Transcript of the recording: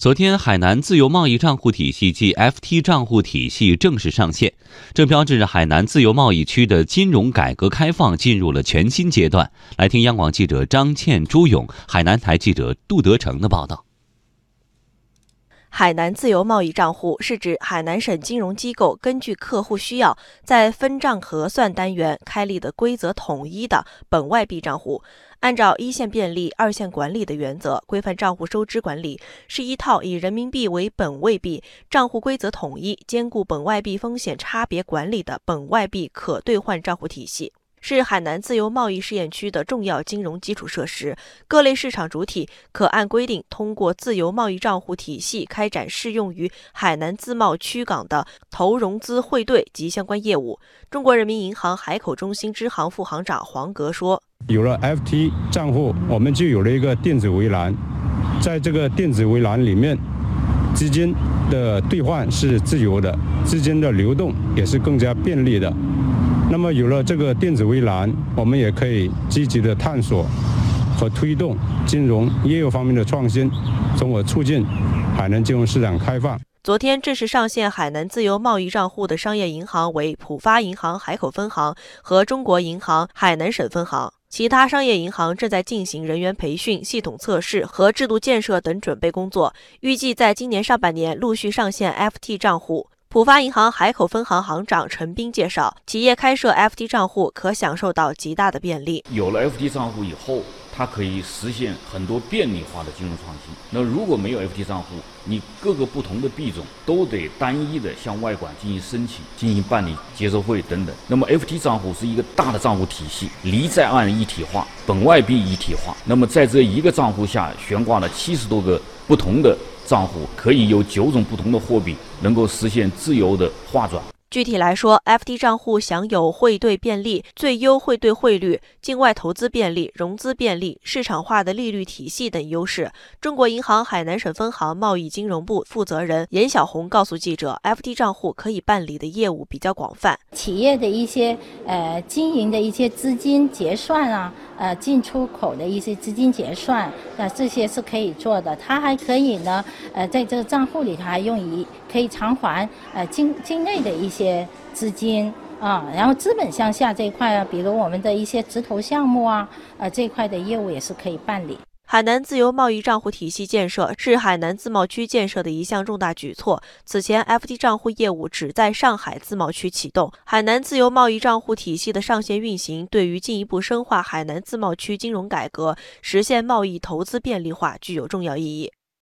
昨天，海南自由贸易账户体系即 FT 账户体系正式上线，这标志着海南自由贸易区的金融改革开放进入了全新阶段。来听央广记者张倩、朱勇、海南台记者杜德成的报道。海南自由贸易账户是指海南省金融机构根据客户需要，在分账核算单元开立的规则统一的本外币账户。按照一线便利、二线管理的原则规范账户收支管理，是一套以人民币为本位币、账户规则统一、兼顾本外币风险差别管理的本外币可兑换账户体系，是海南自由贸易试验区的重要金融基础设施。各类市场主体可按规定通过自由贸易账户体系开展适用于海南自贸区港的投融资汇兑及相关业务。中国人民银行海口中心支行副行长黄格说。有了 FT 账户，我们就有了一个电子围栏，在这个电子围栏里面，资金的兑换是自由的，资金的流动也是更加便利的。那么有了这个电子围栏，我们也可以积极的探索和推动金融业务方面的创新，从而促进海南金融市场开放。昨天正式上线海南自由贸易账户的商业银行为浦发银行海口分行和中国银行海南省分行。其他商业银行正在进行人员培训、系统测试和制度建设等准备工作，预计在今年上半年陆续上线 FT 账户。浦发银行海口分行行长陈斌介绍，企业开设 FT 账户可享受到极大的便利。有了 FT 账户以后。它可以实现很多便利化的金融创新。那如果没有 FT 账户，你各个不同的币种都得单一的向外管进行申请、进行办理接收会等等。那么 FT 账户是一个大的账户体系，离在岸一体化，本外币一体化。那么在这一个账户下悬挂了七十多个不同的账户，可以有九种不同的货币能够实现自由的划转。具体来说，FT 账户享有汇兑便利、最优汇兑汇率、境外投资便利、融资便利、市场化的利率体系等优势。中国银行海南省分行贸易金融部负责人严小红告诉记者，FT 账户可以办理的业务比较广泛，企业的一些呃经营的一些资金结算啊，呃进出口的一些资金结算，那这些是可以做的。它还可以呢，呃在这个账户里头还用于可以偿还呃境境内的一些。资金啊，然后资本向下这一块啊，比如我们的一些直投项目啊，呃，这块的业务也是可以办理。海南自由贸易账户体系建设是海南自贸区建设的一项重大举措。此前，FT 账户业务只在上海自贸区启动。海南自由贸易账户体系的上线运行，对于进一步深化海南自贸区金融改革、实现贸易投资便利化具有重要意义。